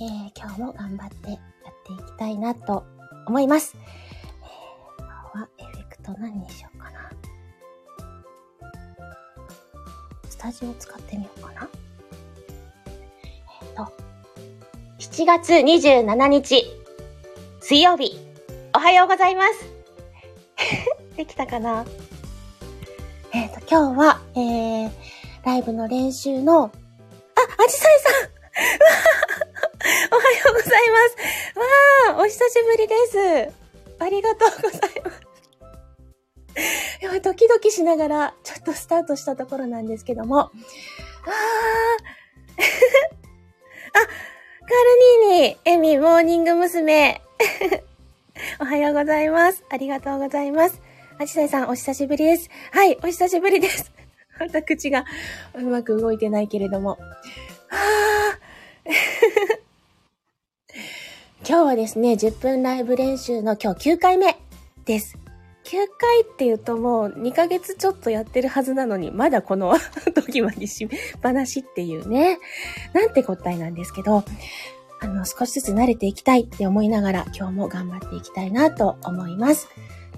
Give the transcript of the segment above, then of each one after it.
えー、今日も頑張ってやっていきたいなと思います。えー、今日はエフェクト何にしようかな。スタジオ使ってみようかな。えっ、ー、と、7月27日、水曜日、おはようございます。できたかな？えっ、ー、と、今日は、えー、ライブの練習の、あ、アジサイさんおはようございますわーお久しぶりですありがとうございますいや、ドキドキしながら、ちょっとスタートしたところなんですけども。あー あ、カルニーニ、エミ、モーニング娘。おはようございます。ありがとうございます。あちさいさん、お久しぶりです。はい、お久しぶりです。また口がうまく動いてないけれども。は今日はですね、10分ライブ練習の今日9回目です。9回って言うともう2ヶ月ちょっとやってるはずなのに、まだこの時までし話っていうね、なんて答えなんですけど、あの、少しずつ慣れていきたいって思いながら今日も頑張っていきたいなと思います。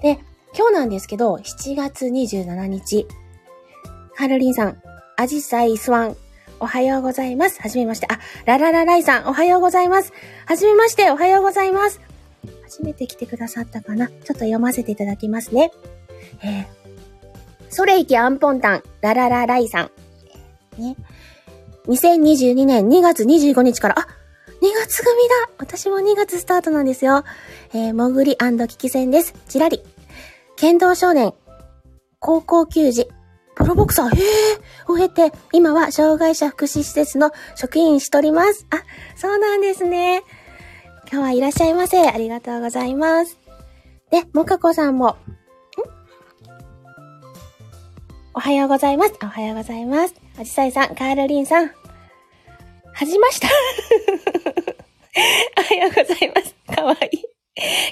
で、今日なんですけど、7月27日、カルリンさん、アジサイスワン、おはようございます。はじめまして。あ、ラララライさん、おはようございます。はじめまして、おはようございます。初めて来てくださったかなちょっと読ませていただきますね。えー、ソレイキアンポンタン、ラララライさん。ね。2022年2月25日から、あ、2月組だ私も2月スタートなんですよ。えー、もぐりキキ戦です。チラリ。剣道少年。高校球児。プロボクサー、へえ、を経て、今は障害者福祉施設の職員しております。あ、そうなんですね。今日はいらっしゃいませ。ありがとうございます。で、もかこさんも、ん？おはようございます。おはようございます。あじさいさん、カールリンさん、はじました おはようございます。かわいい。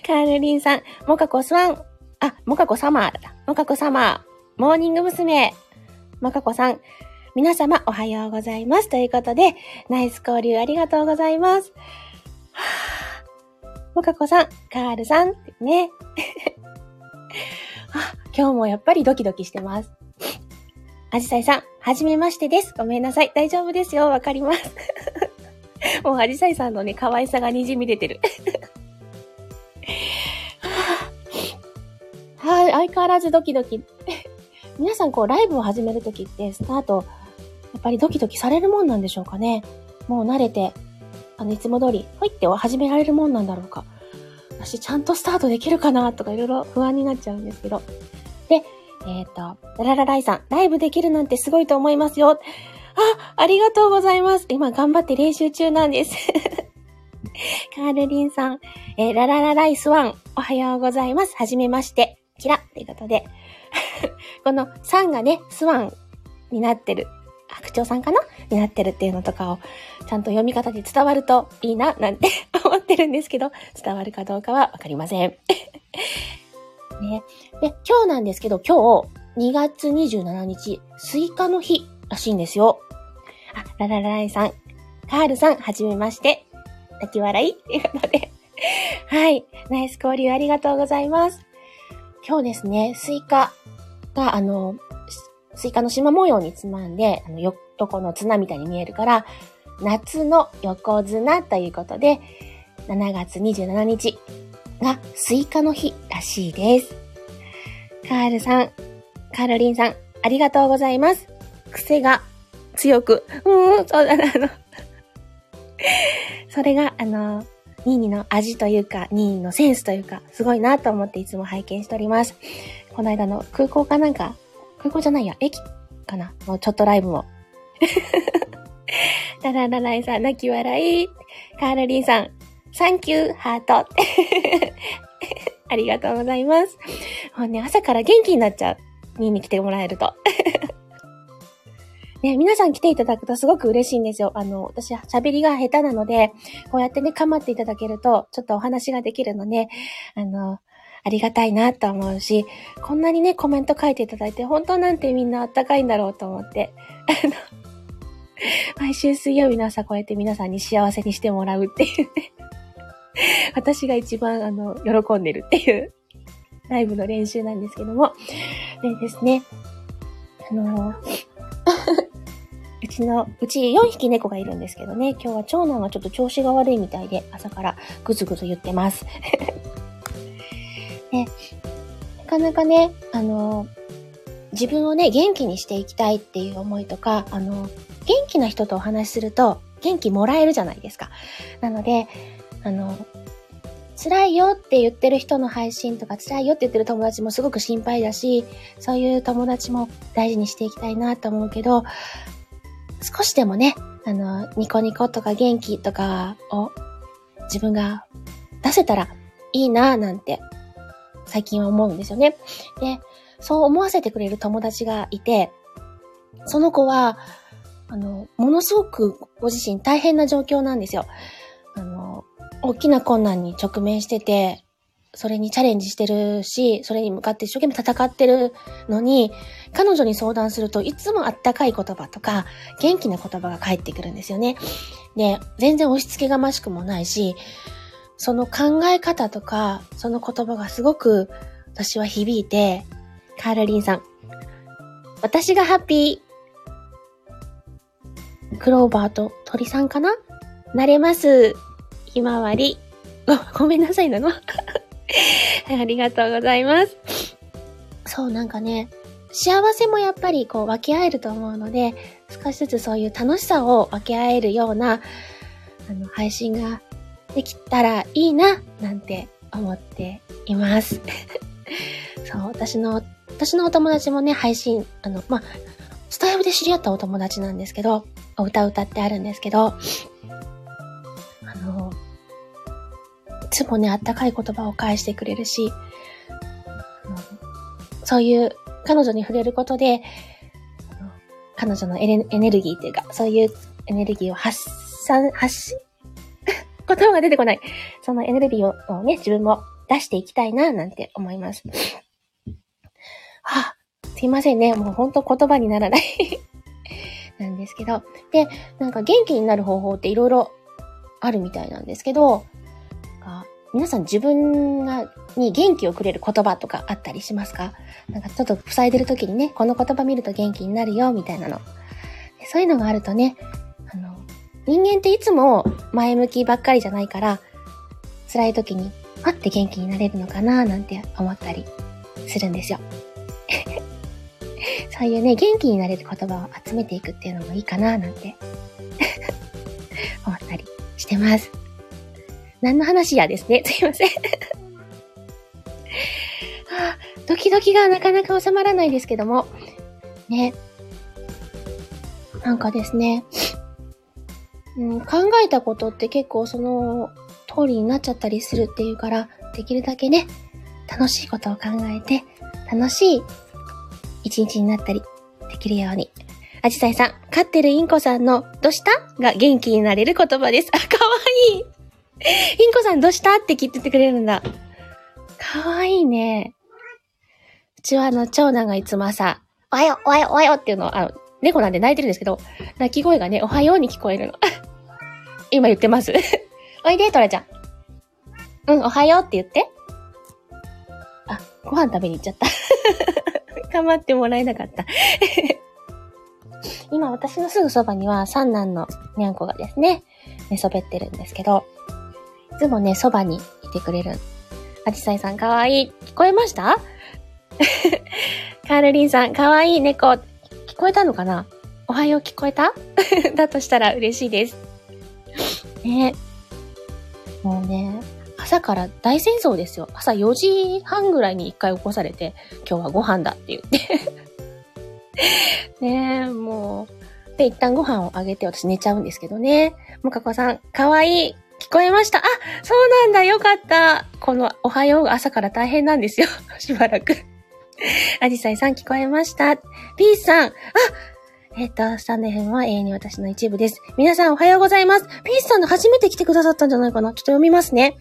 カールリンさん、モカコスワン、あ、モカコサマーだ。モカコサマー、モーニング娘。モカコさん、皆様おはようございます。ということで、ナイス交流ありがとうございます。はぁ、モカコさん、カールさん、ね。あ、今日もやっぱりドキドキしてます。アジサイさん、はじめましてです。ごめんなさい。大丈夫ですよ。わかります。もうアジサイさんのね、可愛さが滲み出てる。はい、相変わらずドキドキ。皆さんこうライブを始めるときってスタート、やっぱりドキドキされるもんなんでしょうかね。もう慣れて、あの、いつも通り、ほいって始められるもんなんだろうか。私ちゃんとスタートできるかなとかいろいろ不安になっちゃうんですけど。で、えっ、ー、と、ラララライさん、ライブできるなんてすごいと思いますよ。あ、ありがとうございます。今頑張って練習中なんです。カールリンさん、えー、ラララライスワン、おはようございます。はじめまして。キラということで、この3がね、スワンになってる、白鳥さんかなになってるっていうのとかを、ちゃんと読み方で伝わるといいな、なんて 思ってるんですけど、伝わるかどうかはわかりません。ね。で、今日なんですけど、今日、7月27日、スイカの日らしいんですよ。あ、ラララライさん、カールさん、はじめまして。泣き笑いっていうことで。はい。ナイス交流ありがとうございます。今日ですね、スイカが、あの、スイカの縞模様にちなんで、あの、横の綱みたいに見えるから、夏の横綱ということで、7月27日、がスイカの日らしいです。カールさん、カールリンさん、ありがとうございます。癖が強く、うーん、そうだな、あのそれが、あの、ニーニの味というか、ニーニのセンスというか、すごいなと思っていつも拝見しております。この間の空港かなんか、空港じゃないや、駅かな？のちょっとライブも。ラララライさん、泣き笑い。カールリンさん、サンキュー、ハート。ありがとうございます。もうね、朝から元気になっちゃう。見に来てもらえると。ね、皆さん来ていただくとすごく嬉しいんですよ。あの、私、喋りが下手なので、こうやってね、構っていただけると、ちょっとお話ができるので、あの、ありがたいなと思うし、こんなにね、コメント書いていただいて、本当なんてみんなあったかいんだろうと思って、あの、毎週水曜日の朝こうやって皆さんに幸せにしてもらうっていうね。私が一番あの、喜んでるっていうライブの練習なんですけども。でですね、あの うちの、うち4匹猫がいるんですけどね、今日は長男がちょっと調子が悪いみたいで、朝からぐずぐず言ってます。ね、なかなかね、あの、自分をね、元気にしていきたいっていう思いとか、あの、元気な人とお話しすると、元気もらえるじゃないですか。なので、あの、辛いよって言ってる人の配信とか、辛いよって言ってる友達もすごく心配だし、そういう友達も大事にしていきたいなと思うけど、少しでもね、あの、ニコニコとか元気とかを自分が出せたらいいなぁなんて最近は思うんですよね。で、そう思わせてくれる友達がいて、その子は、あの、ものすごくご自身大変な状況なんですよ。あの、大きな困難に直面してて、それにチャレンジしてるし、それに向かって一生懸命戦ってるのに、彼女に相談するといつもあったかい言葉とか、元気な言葉が返ってくるんですよね。で、全然押し付けがましくもないし、その考え方とか、その言葉がすごく私は響いて、カールリンさん。私がハッピー。クローバーと鳥さんかな？なれます。ひまわり。ご、ごめんなさいなの？ありがとうございます。そう、なんかね、幸せもやっぱりこう分け合えると思うので、少しずつそういう楽しさを分け合えるような、あの、配信ができたらいいな、なんて思っています。そう、私の、私のお友達もね、配信、あの、まあ、スタイルで知り合ったお友達なんですけど、お歌歌ってあるんですけど、あの、いつもね、あったかい言葉を返してくれるし、そういう彼女に触れることで、彼女のエネルギーっていうか、そういうエネルギーを発散、発し、言葉が出てこない。そのエネルギーをね、自分も出していきたいな、なんて思います。はあ、すいませんね。もうほんと言葉にならない なんですけど。で、なんか元気になる方法っていろいろあるみたいなんですけど、皆さん自分が、に元気をくれる言葉とかあったりしますか？なんかちょっと塞いでる時にね、この言葉見ると元気になるよ、みたいなの。そういうのがあるとね、人間っていつも前向きばっかりじゃないから、辛い時に、パって元気になれるのかな、なんて思ったりするんですよ。そういうね、元気になれる言葉を集めていくっていうのもいいかな、なんて 思ったりしてます。何の話やですね。すいませんはあ、ドキドキがなかなか収まらないですけども、ね。なんかですね、うん、考えたことって結構その通りになっちゃったりするっていうから、できるだけね、楽しいことを考えて、楽しい一日になったりできるように。アジサイさん、飼ってるインコさんの、どしたが元気になれる言葉です。あ、かわいい。インコさんどうしたって聞いててくれるんだ。かわいいね。うちはあの、長男がいつも朝、おはよう、おはよう、おはようっていうのを、あの、猫なんで泣いてるんですけど、泣き声がね、おはように聞こえるの。今言ってます。おいで、トラちゃん。うん、おはようって言って。あ、ご飯食べに行っちゃった。構ってもらえなかった。今私のすぐそばには三男のにゃんこがですね、寝そべってるんですけど、いつもね、そばにいてくれる。あじさいさんかわいい。聞こえました？カールリンさんかわいい猫。聞こえたのかな？おはよう聞こえた？だとしたら嬉しいです。ねもうね、朝から大戦争ですよ。朝4時半ぐらいに1回起こされて、今日はご飯だって言って ねえ、もう。で、一旦ご飯をあげて私寝ちゃうんですけどね。もかこさん、かわいい。聞こえました。あ、そうなんだ。よかった。このおはようが朝から大変なんですよ。しばらく。アジサイさん聞こえました。ピースさん。あ、えっ、と、スタンド FM は永遠に私の一部です。皆さんおはようございます。ピースさんの初めて来てくださったんじゃないかなちょっと読みますね。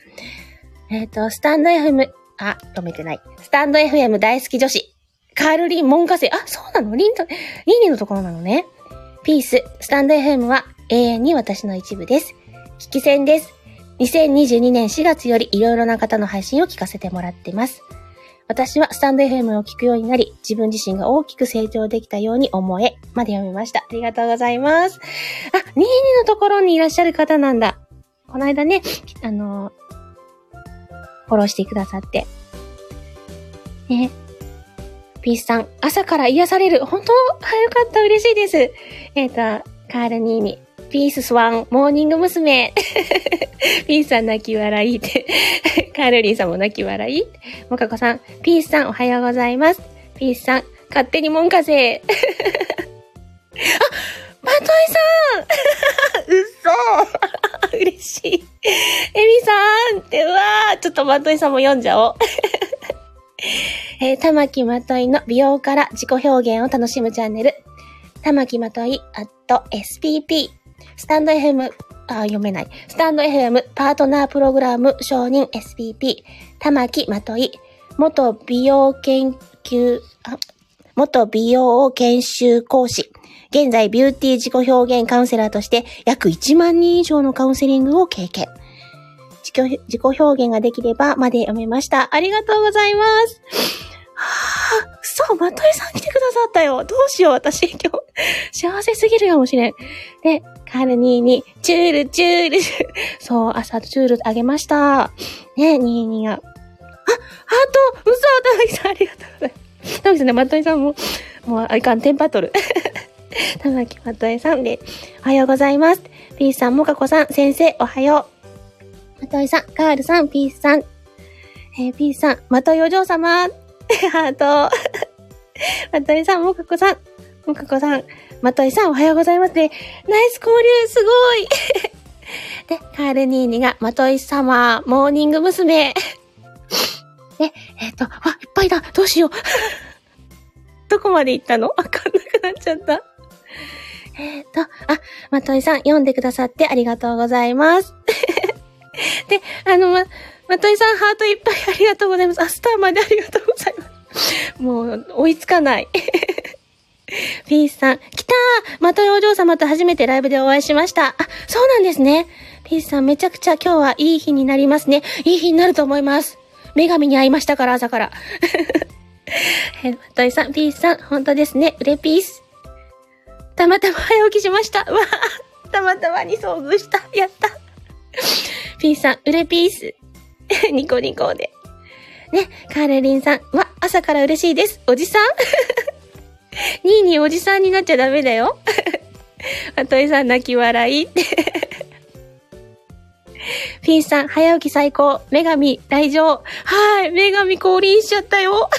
えっ、と、スタンド FM、あ、読めてない。スタンド FM 大好き女子。カールリン・モンカセ。あ、そうなの？リンと、リンリンのところなのね。ピース、スタンド FM は永遠に私の一部です。聞き戦です。2022年4月よりいろいろな方の配信を聞かせてもらってます。私はスタンド FM を聞くようになり、自分自身が大きく成長できたように思え、まで読みました。ありがとうございます。あ、22のところにいらっしゃる方なんだ。この間ね、あの、フォローしてくださって。ね。ピースさん、朝から癒される。本当？あ、よかった。嬉しいです。えっ、と、カールニーニ。ピーススワン、モーニング娘。ピースさん泣き笑いって。カールリンさんも泣き笑い。もかこさん、ピースさんおはようございます。ピースさん、勝手に門風。あ、バトイさん嘘嬉しい。エミさんって、うわーちょっとバトイさんも読んじゃおう。えー、玉木まといの美容から自己表現を楽しむチャンネル。玉木まとい、アット SPP。スタンド FM、あ、読めない。スタンド FM パートナープログラム承認 SPP。玉木まとい。元美容研究、あ、元美容研修講師。現在、ビューティー自己表現カウンセラーとして約1万人以上のカウンセリングを経験。自己表現ができればまで読めました。ありがとうございます。はぁ、そう、まといさん来てくださったよ。どうしよう、私、今日。幸せすぎるかもしれん。で、カールニーに、チュール、チュール。そう、朝チュールあげました。ね、ニーニーが。あ、ハート嘘たまきさん、ありがとうございます。たまきさんね、まといさんも、もう、あいかん、テンパっとる。たまきまといさんで、おはようございます。ピースさん、もかこさん、先生、おはよう。まといさん、カールさん、ピースさん。えー、ピースさん、まといお嬢様。ハート。まといさん、もかこさん。もかこさん、まといさん、おはようございますね。ナイス交流、すごい。で、カールニーニが、まとい様、モーニング娘。で、えっ、と、わ、いっぱいだ。どうしよう。どこまで行ったの？わかんなくなっちゃった。えっ、と、あ、まといさん、読んでくださってありがとうございます。で、あの、ま、まといさん、ハートいっぱいありがとうございます。あ、スターまでありがとうございます。もう、追いつかない。ピースさん、来たーまといお嬢様と初めてライブでお会いしました。あ、そうなんですね。ピースさん、めちゃくちゃ今日はいい日になりますね。いい日になると思います。女神に会いましたから、朝から。え、まといさん、ピースさん、本当ですね。うれピース。たまたま早起きしました。わあたまたまに遭遇した。やった。ピースさん、うれピース。ニコニコで。ね、カーレリンさん、わ、朝から嬉しいです。おじさんニーニーおじさんになっちゃダメだよ。まといさん、泣き笑い。ピースさん、早起き最高。女神、来場。はい、女神降臨しちゃったよ。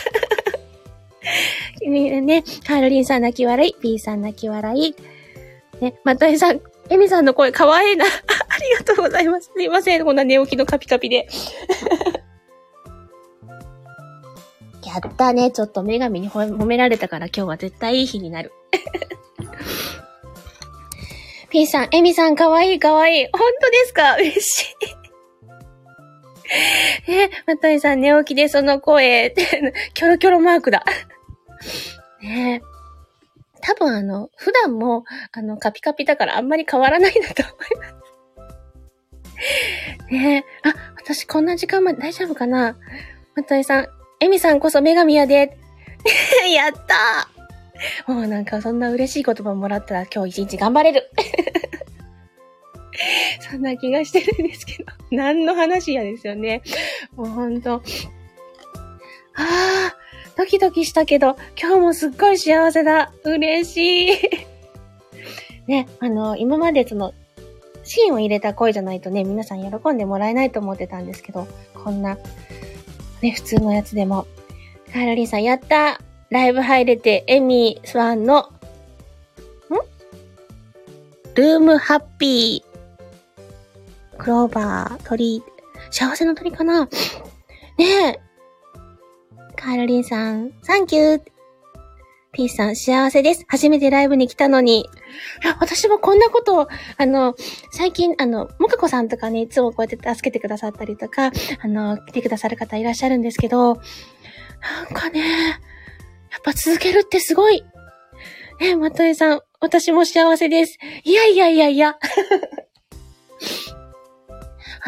ね、カーロリンさん泣き笑い。ピーさん泣き笑い。ね、まといさん、エミさんの声かわいいな。ありがとうございます。すいません。こんな寝起きのカピカピで。やったね。ちょっと女神に褒められたから今日は絶対いい日になる。ピーさん、エミさんかわいいかわいい。本当ですか？嬉しい。え、まといさん寝起きでその声。キョロキョロマークだ。ね多分あの、普段も、あの、カピカピだからあんまり変わらないなと思います。ねえ。あ、私こんな時間まで大丈夫かな？まといさん、エミさんこそ女神やで。やったーもうなんかそんな嬉しい言葉もらったら今日一日頑張れる。そんな気がしてるんですけど。何の話やですよね。もうほんと。ああ、ドキドキしたけど、今日もすっごい幸せだ。嬉しい。ね、あの、今までその、シーンを入れた声じゃないとね、皆さん喜んでもらえないと思ってたんですけど、こんな、ね、普通のやつでも。カーロリンさん、やったライブ入れて、エミースワンの、ん？ルームハッピー。クローバー、鳥、幸せの鳥かな？ねえ。カーロリンさん、サンキュー。ピースさん、幸せです。初めてライブに来たのに。いや、私もこんなことを、あの、最近、あの、もかこさんとかね、いつもこうやって助けてくださったりとか、あの、来てくださる方いらっしゃるんですけど、なんかね、やっぱ続けるってすごい。え、まとえさん、私も幸せです。いやいやいやいや。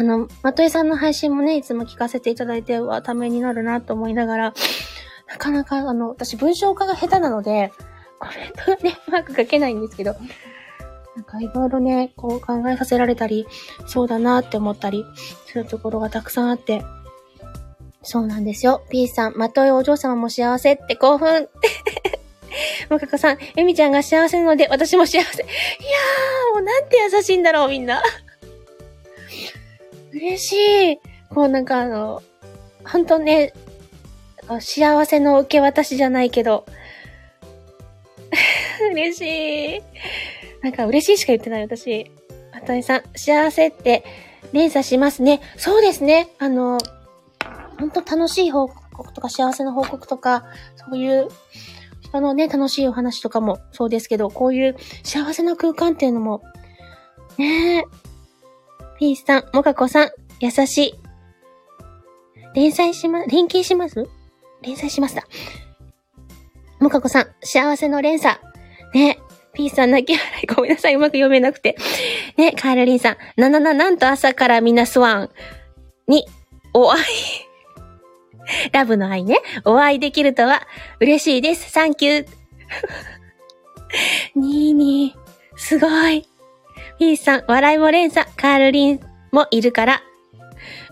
あの、まとえさんの配信もね、いつも聞かせていただいて、はためになるなと思いながら、なかなか、あの、私文章化が下手なので、コメントがね、うまく書けないんですけど、なんかいろいろね、こう考えさせられたり、そうだなって思ったりするところがたくさんあって、そうなんですよ。P さん、まとえお嬢様も幸せって興奮。も かこさん、えみちゃんが幸せなので私も幸せ。いやー、もうなんて優しいんだろう、みんな。嬉しい。こうなんかあの、ほんとね、幸せの受け渡しじゃないけど、嬉しい。なんか嬉しいしか言ってない私。あとえさん、幸せって連鎖しますね。そうですね。あの、ほんと楽しい報告とか幸せの報告とか、そういう人のね、楽しいお話とかもそうですけど、こういう幸せな空間っていうのも、ねえ、ピースさん、モカコさん、優しい。連載しま、連携します？連載しました。モカコさん、幸せの連鎖。ね、ピーさん泣き笑い。ごめんなさい、うまく読めなくて。ね、カールリンさん、ななな、なんと朝からみんなスワンに、お会い。ラブの愛ね。お会いできるとは嬉しいです。サンキュー。にーにー、すごい。ピーさん、笑いも連鎖、カールリンもいるから、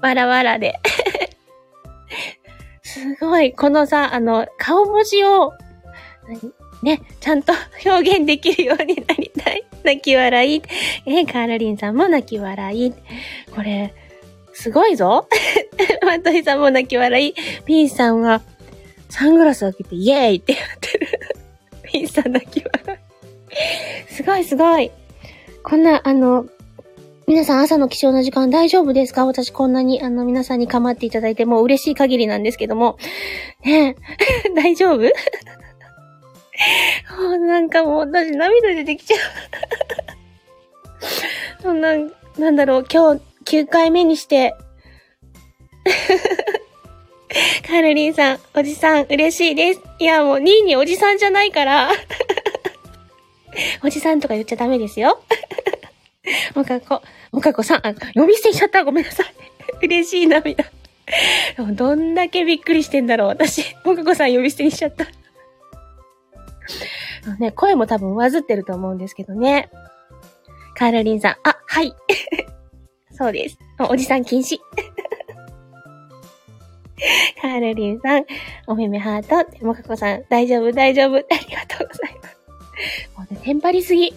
わらわらで。すごい。このさ、あの、顔文字を、ね、ちゃんと表現できるようになりたい。泣き笑い。えカールリンさんも泣き笑い。これ、すごいぞ。マトイさんも泣き笑い。ピンさんは、サングラスを開けてイエーイってやってる。ピンさん泣き笑い。すごいすごい。こんな、あの、皆さん朝の貴重な時間大丈夫ですか？私こんなに、あの、皆さんに構っていただいてもう嬉しい限りなんですけども。ねえ、大丈夫？なんかもう私涙出てきちゃう そんな、なんだろう、今日9回目にして。カルリンさん、おじさん、嬉しいです。いや、もう2位におじさんじゃないからおじさんとか言っちゃダメですよ。もかこ、もかこさん、あ、呼び捨てしちゃった。ごめんなさい。嬉しい涙。どんだけびっくりしてんだろう、私。もかこさん呼び捨てにしちゃった。ね、声も多分わずってると思うんですけどね。カールリンさん、あ、はい。そうです。おじさん禁止。カールリンさん、おめめハート。もかこさん、大丈夫、大丈夫。ありがとうございます。もうね、テンパりすぎ。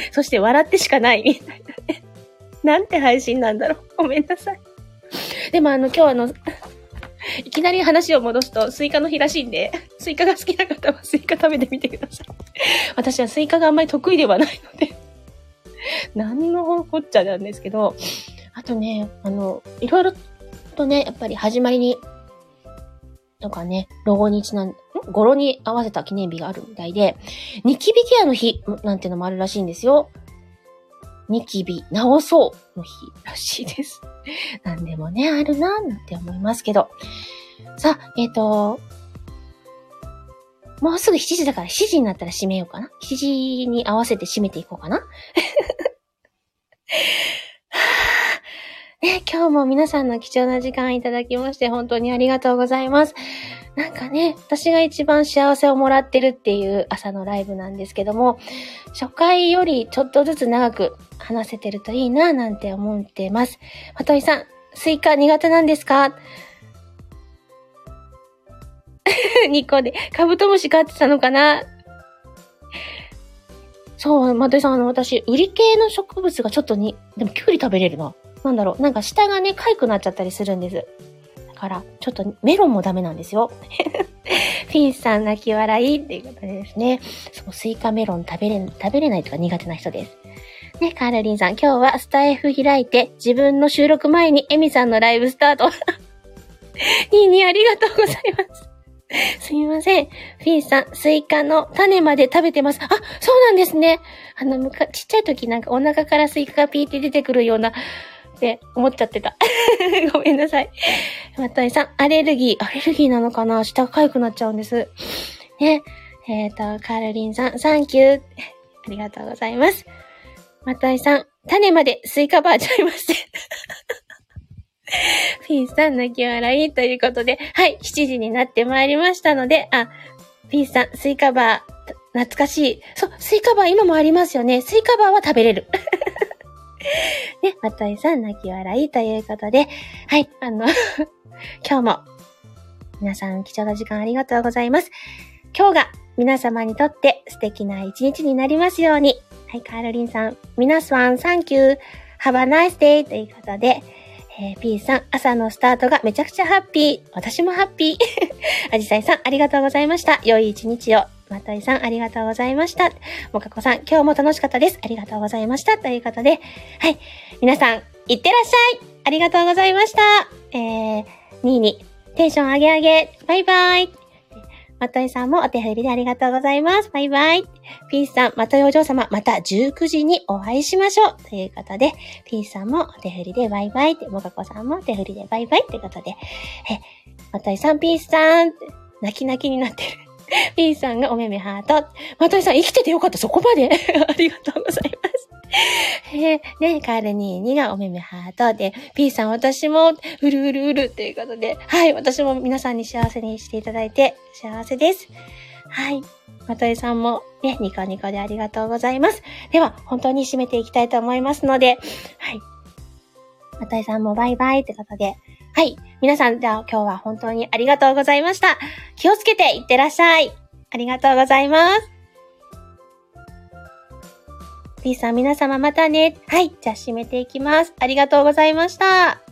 そして笑ってしかないみたいなね。なんて配信なんだろう。ごめんなさい。でもあの、今日あの、いきなり話を戻すと、スイカの日らしいんで、スイカが好きな方はスイカ食べてみてください。私はスイカがあんまり得意ではないので何のこっちゃなんですけど、あとね、あの、いろいろとね、やっぱり始まりに、とかね、ロゴにちなん、ん語呂に合わせた記念日があるみたいで、ニキビケアの日なんてのもあるらしいんですよ。ニキビ直そうの日らしいです。なんでもね、あるなーなんて思いますけど。さあ、えっ、ー、と、もうすぐ7時だから7時になったら閉めようかな。7時に合わせて閉めていこうかな。ね、今日も皆さんの貴重な時間いただきまして本当にありがとうございます。なんかね、私が一番幸せをもらってるっていう朝のライブなんですけども、初回よりちょっとずつ長く話せてるといいななんて思ってます。まといさん、スイカ苦手なんですか？ニコで、カブトムシ飼ってたのかな？そう、まといさん、あの、私、瓜系の植物がちょっとに、でもキュウリ食べれるな。なんだろう、なんか舌がね、痒くなっちゃったりするんです。から、ちょっとメロンもダメなんですよ。ピンさん泣き笑いっていうことですね。そう、スイカメロン食べれ、食べれないとか苦手な人です。ね、カールリンさん、今日はスタイフ開いて、自分の収録前にエミさんのライブスタート。ニーニーありがとうございます。すみません。フィンさん、スイカの種まで食べてます。あ、そうなんですね。あの、むか、ちっちゃい時なんかお腹からスイカがピーって出てくるようなって思っちゃってた。ごめんなさい。まといさん、アレルギー、アレルギーなのかな？舌が痒くなっちゃうんです。ね。えっ、ー、と、カールリンさん、サンキュー。ありがとうございます。まといさん、種までスイカバーちゃいません。ピースさん泣き笑いということで、はい、7時になってまいりましたので、あ、ピースさん、スイカバー、懐かしい。そう、スイカバー今もありますよね。スイカバーは食べれる。ね、またいさん泣き笑いということで、はい、あの 今日も、皆さん貴重な時間ありがとうございます。今日が皆様にとって素敵な一日になりますように。はい、カールリンさん、皆さん、サンキュー、have a nice day ということで、えー、P さん、朝のスタートがめちゃくちゃハッピー。私もハッピー。アジサイさん、ありがとうございました。良い一日を。またいさん、ありがとうございました。もかこさん、今日も楽しかったです。ありがとうございました。ということで、はい。皆さん、いってらっしゃいありがとうございました。えー、2位に、テンション上げ上げ。バイバイ。まといさんもお手振りでありがとうございます。バイバイ。ピースさん、まといお嬢様、また19時にお会いしましょう。ということで、ピースさんもお手振りでバイバイって、もかこさんもお手振りでバイバイってことで、え、まといさん、ピースさん、泣き泣きになってる。ピースさんがおめめハート。まといさん、生きててよかった、そこまで。ありがとうございます。えー、ね、カールニーニがおめめハートで、P さん私も、うるうるうるっていうことで、はい、私も皆さんに幸せにしていただいて、幸せです。はい。まとえさんも、ね、ニコニコでありがとうございます。では、本当に締めていきたいと思いますので、はい。まとえさんもバイバイってことで、はい。皆さん、じゃあ今日は本当にありがとうございました。気をつけていってらっしゃい。ありがとうございます。P さん皆様またね。はい。じゃあ締めていきます。ありがとうございました。